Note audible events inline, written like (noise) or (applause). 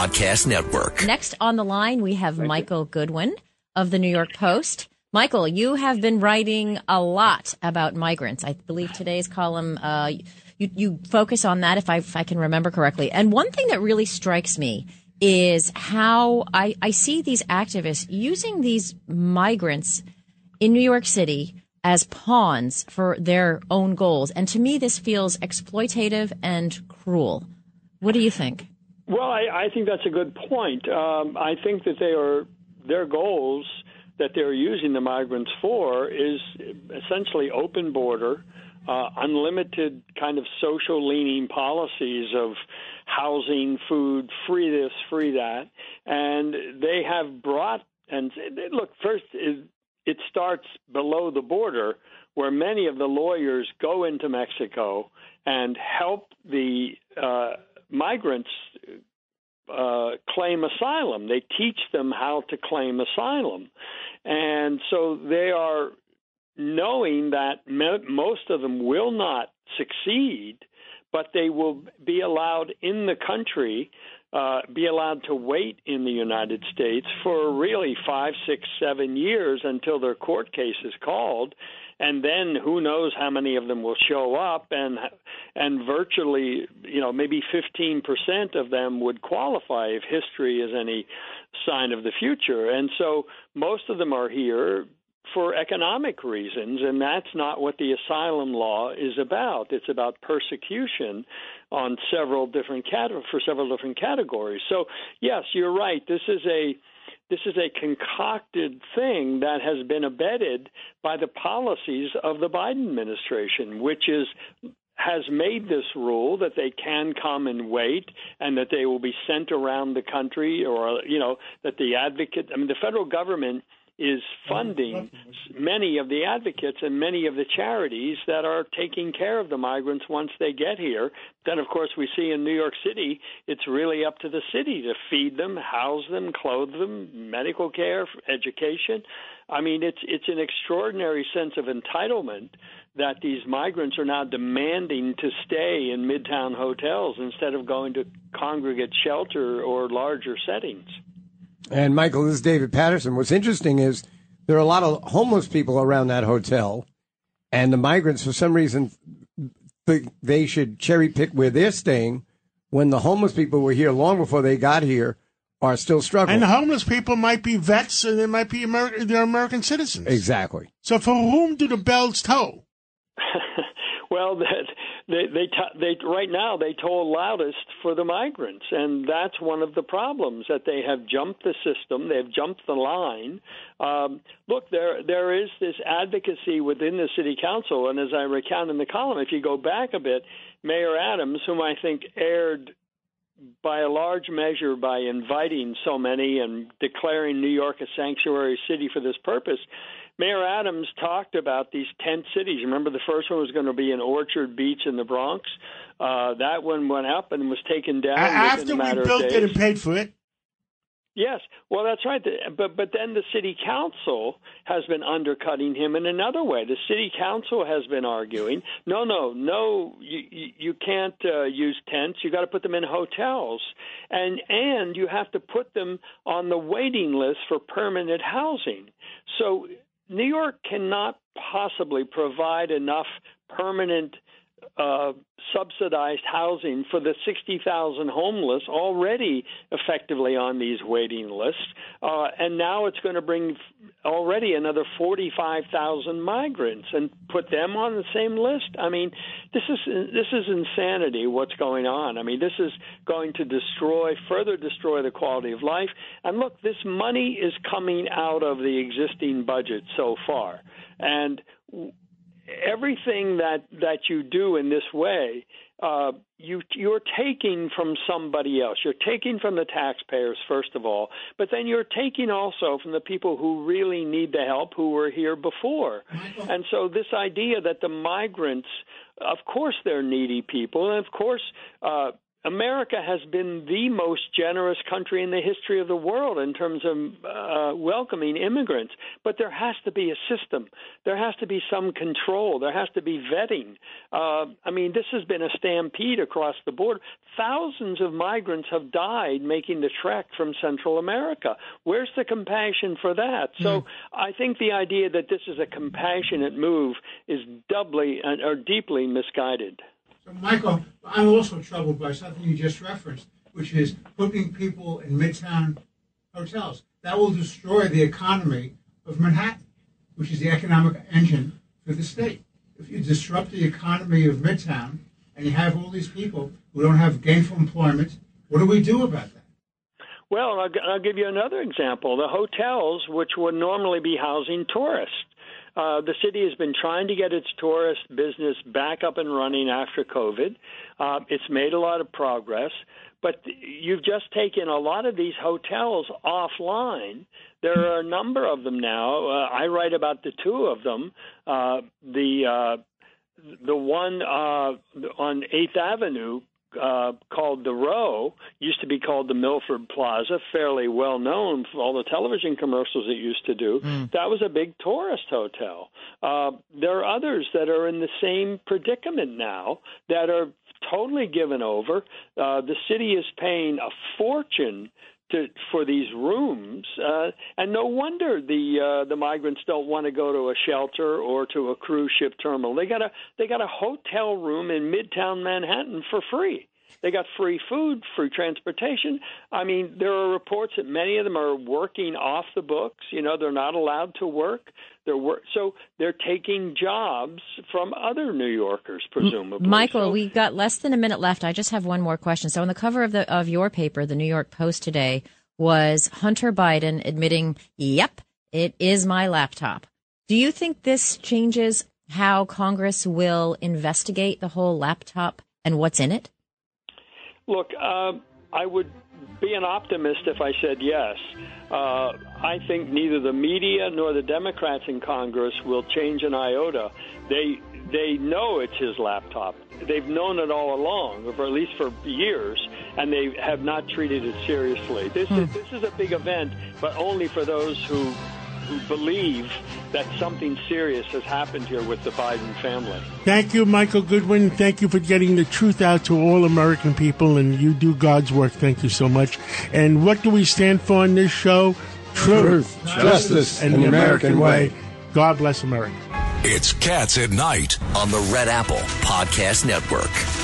Podcast Network. Next on the line, we have Michael Goodwin of the New York Post. Michael, you have been writing a lot about migrants. I believe today's column, uh, you, you focus on that, if I, if I can remember correctly. And one thing that really strikes me is how I, I see these activists using these migrants in New York City as pawns for their own goals. And to me, this feels exploitative and cruel. What do you think? Well, I, I think that's a good point. Um, I think that they are their goals that they're using the migrants for is essentially open border, uh, unlimited kind of social leaning policies of housing, food, free this, free that, and they have brought and look first it starts below the border where many of the lawyers go into Mexico and help the uh, migrants uh, claim asylum. They teach them how to claim asylum. And so they are knowing that me- most of them will not succeed, but they will be allowed in the country uh, be allowed to wait in the United States for really five, six, seven years until their court case is called, and then who knows how many of them will show up, and and virtually, you know, maybe 15% of them would qualify if history is any sign of the future, and so most of them are here for economic reasons, and that's not what the asylum law is about. It's about persecution on several different cat- for several different categories. So yes, you're right. This is a this is a concocted thing that has been abetted by the policies of the Biden administration, which is has made this rule that they can come and wait and that they will be sent around the country or you know that the advocate I mean the federal government is funding many of the advocates and many of the charities that are taking care of the migrants once they get here. Then, of course, we see in New York City, it's really up to the city to feed them, house them, clothe them, medical care, education. I mean, it's it's an extraordinary sense of entitlement that these migrants are now demanding to stay in midtown hotels instead of going to congregate shelter or larger settings. And Michael, this is David Paterson. What's interesting is there are a lot of homeless people around that hotel, and the migrants, for some reason, think they should cherry pick where they're staying when the homeless people were here long before they got here are still struggling. And the homeless people might be vets and they might be American, they're American citizens. Exactly. So for whom do the bells toll? (laughs) well, that they they they right now they toll loudest for the migrants, and that's one of the problems that they have jumped the system, they've jumped the line. Um, look, there there is this advocacy within the city council, and as I recount in the column, if you go back a bit, Mayor Adams, whom I think erred by a large measure by inviting so many and declaring New York a sanctuary city for this purpose Mayor Adams talked about these tent cities. Remember, the first one was going to be in Orchard Beach in the Bronx. Uh, that one went up and was taken down after we built it and paid for it. Yes, well, that's right. But but then the city council has been undercutting him in another way. The city council has been arguing, no, no, no, you you can't uh, use tents. You got to put them in hotels, and and you have to put them on the waiting list for permanent housing. So New York cannot possibly provide enough permanent uh, subsidized housing for the 60,000 homeless already effectively on these waiting lists. Uh, and now it's going to bring already another 45,000 migrants and put them on the same list. I mean, this is this is insanity what's going on. I mean, this is going to destroy further destroy the quality of life. And look, this money is coming out of the existing budget so far. And everything that that you do in this way, uh, you you're taking from somebody else. You're taking from the taxpayers first of all, but then you're taking also from the people who really need the help who were here before. And so this idea that the migrants, of course, they're needy people, and of course. Uh, America has been the most generous country in the history of the world in terms of uh, welcoming immigrants. But there has to be a system. There has to be some control. There has to be vetting. Uh, I mean, this has been a stampede across the board. Thousands of migrants have died making the trek from Central America. Where's the compassion for that? So I think the idea that this is a compassionate move is doubly uh, or deeply misguided. So, Michael, I'm also troubled by something you just referenced, which is putting people in midtown hotels. That will destroy the economy of Manhattan, which is the economic engine for the state. If you disrupt the economy of Midtown and you have all these people who don't have gainful employment, what do we do about that? Well, I'll, I'll give you another example. The hotels, which would normally be housing tourists, uh, the city has been trying to get its tourist business back up and running after COVID. Uh, it's made a lot of progress, but you've just taken a lot of these hotels offline. There are a number of them now. Uh, I write about the two of them. Uh, the uh, the one on Eighth Avenue uh, called the Row used to be called the Milford Plaza, fairly well known for all the television commercials it used to do. Mm. That was a big tourist hotel. Uh, there are others that are in the same predicament now that are totally given over. Uh, the city is paying a fortune to, for these rooms, uh, and no wonder the uh, the migrants don't want to go to a shelter or to a cruise ship terminal. They got a they got a hotel room in Midtown Manhattan for free. They got free food, free transportation. I mean, there are reports that many of them are working off the books. You know, they're not allowed to work. They're work, so they're taking jobs from other New Yorkers, presumably. Michael, So- we got less than a minute left. I just have one more question. So, on the cover of the of your paper, the New York Post today, was Hunter Biden admitting, "Yep, it is my laptop." Do you think this changes how Congress will investigate the whole laptop and what's in it? Look, uh, I would be an optimist if I said yes. Uh, I think neither the media nor the Democrats in Congress will change an iota. They they know it's his laptop. They've known it all along, or at least for years, and they have not treated it seriously. This is this is a big event, but only for those who who believe that something serious has happened here with the Biden family. Thank you, Michael Goodwin. Thank you for getting the truth out to all American people, and you do God's work. Thank you so much. And what do we stand for in this show? Truth, justice, and the American way. God bless America. It's Cats at Night on the Red Apple Podcast Network.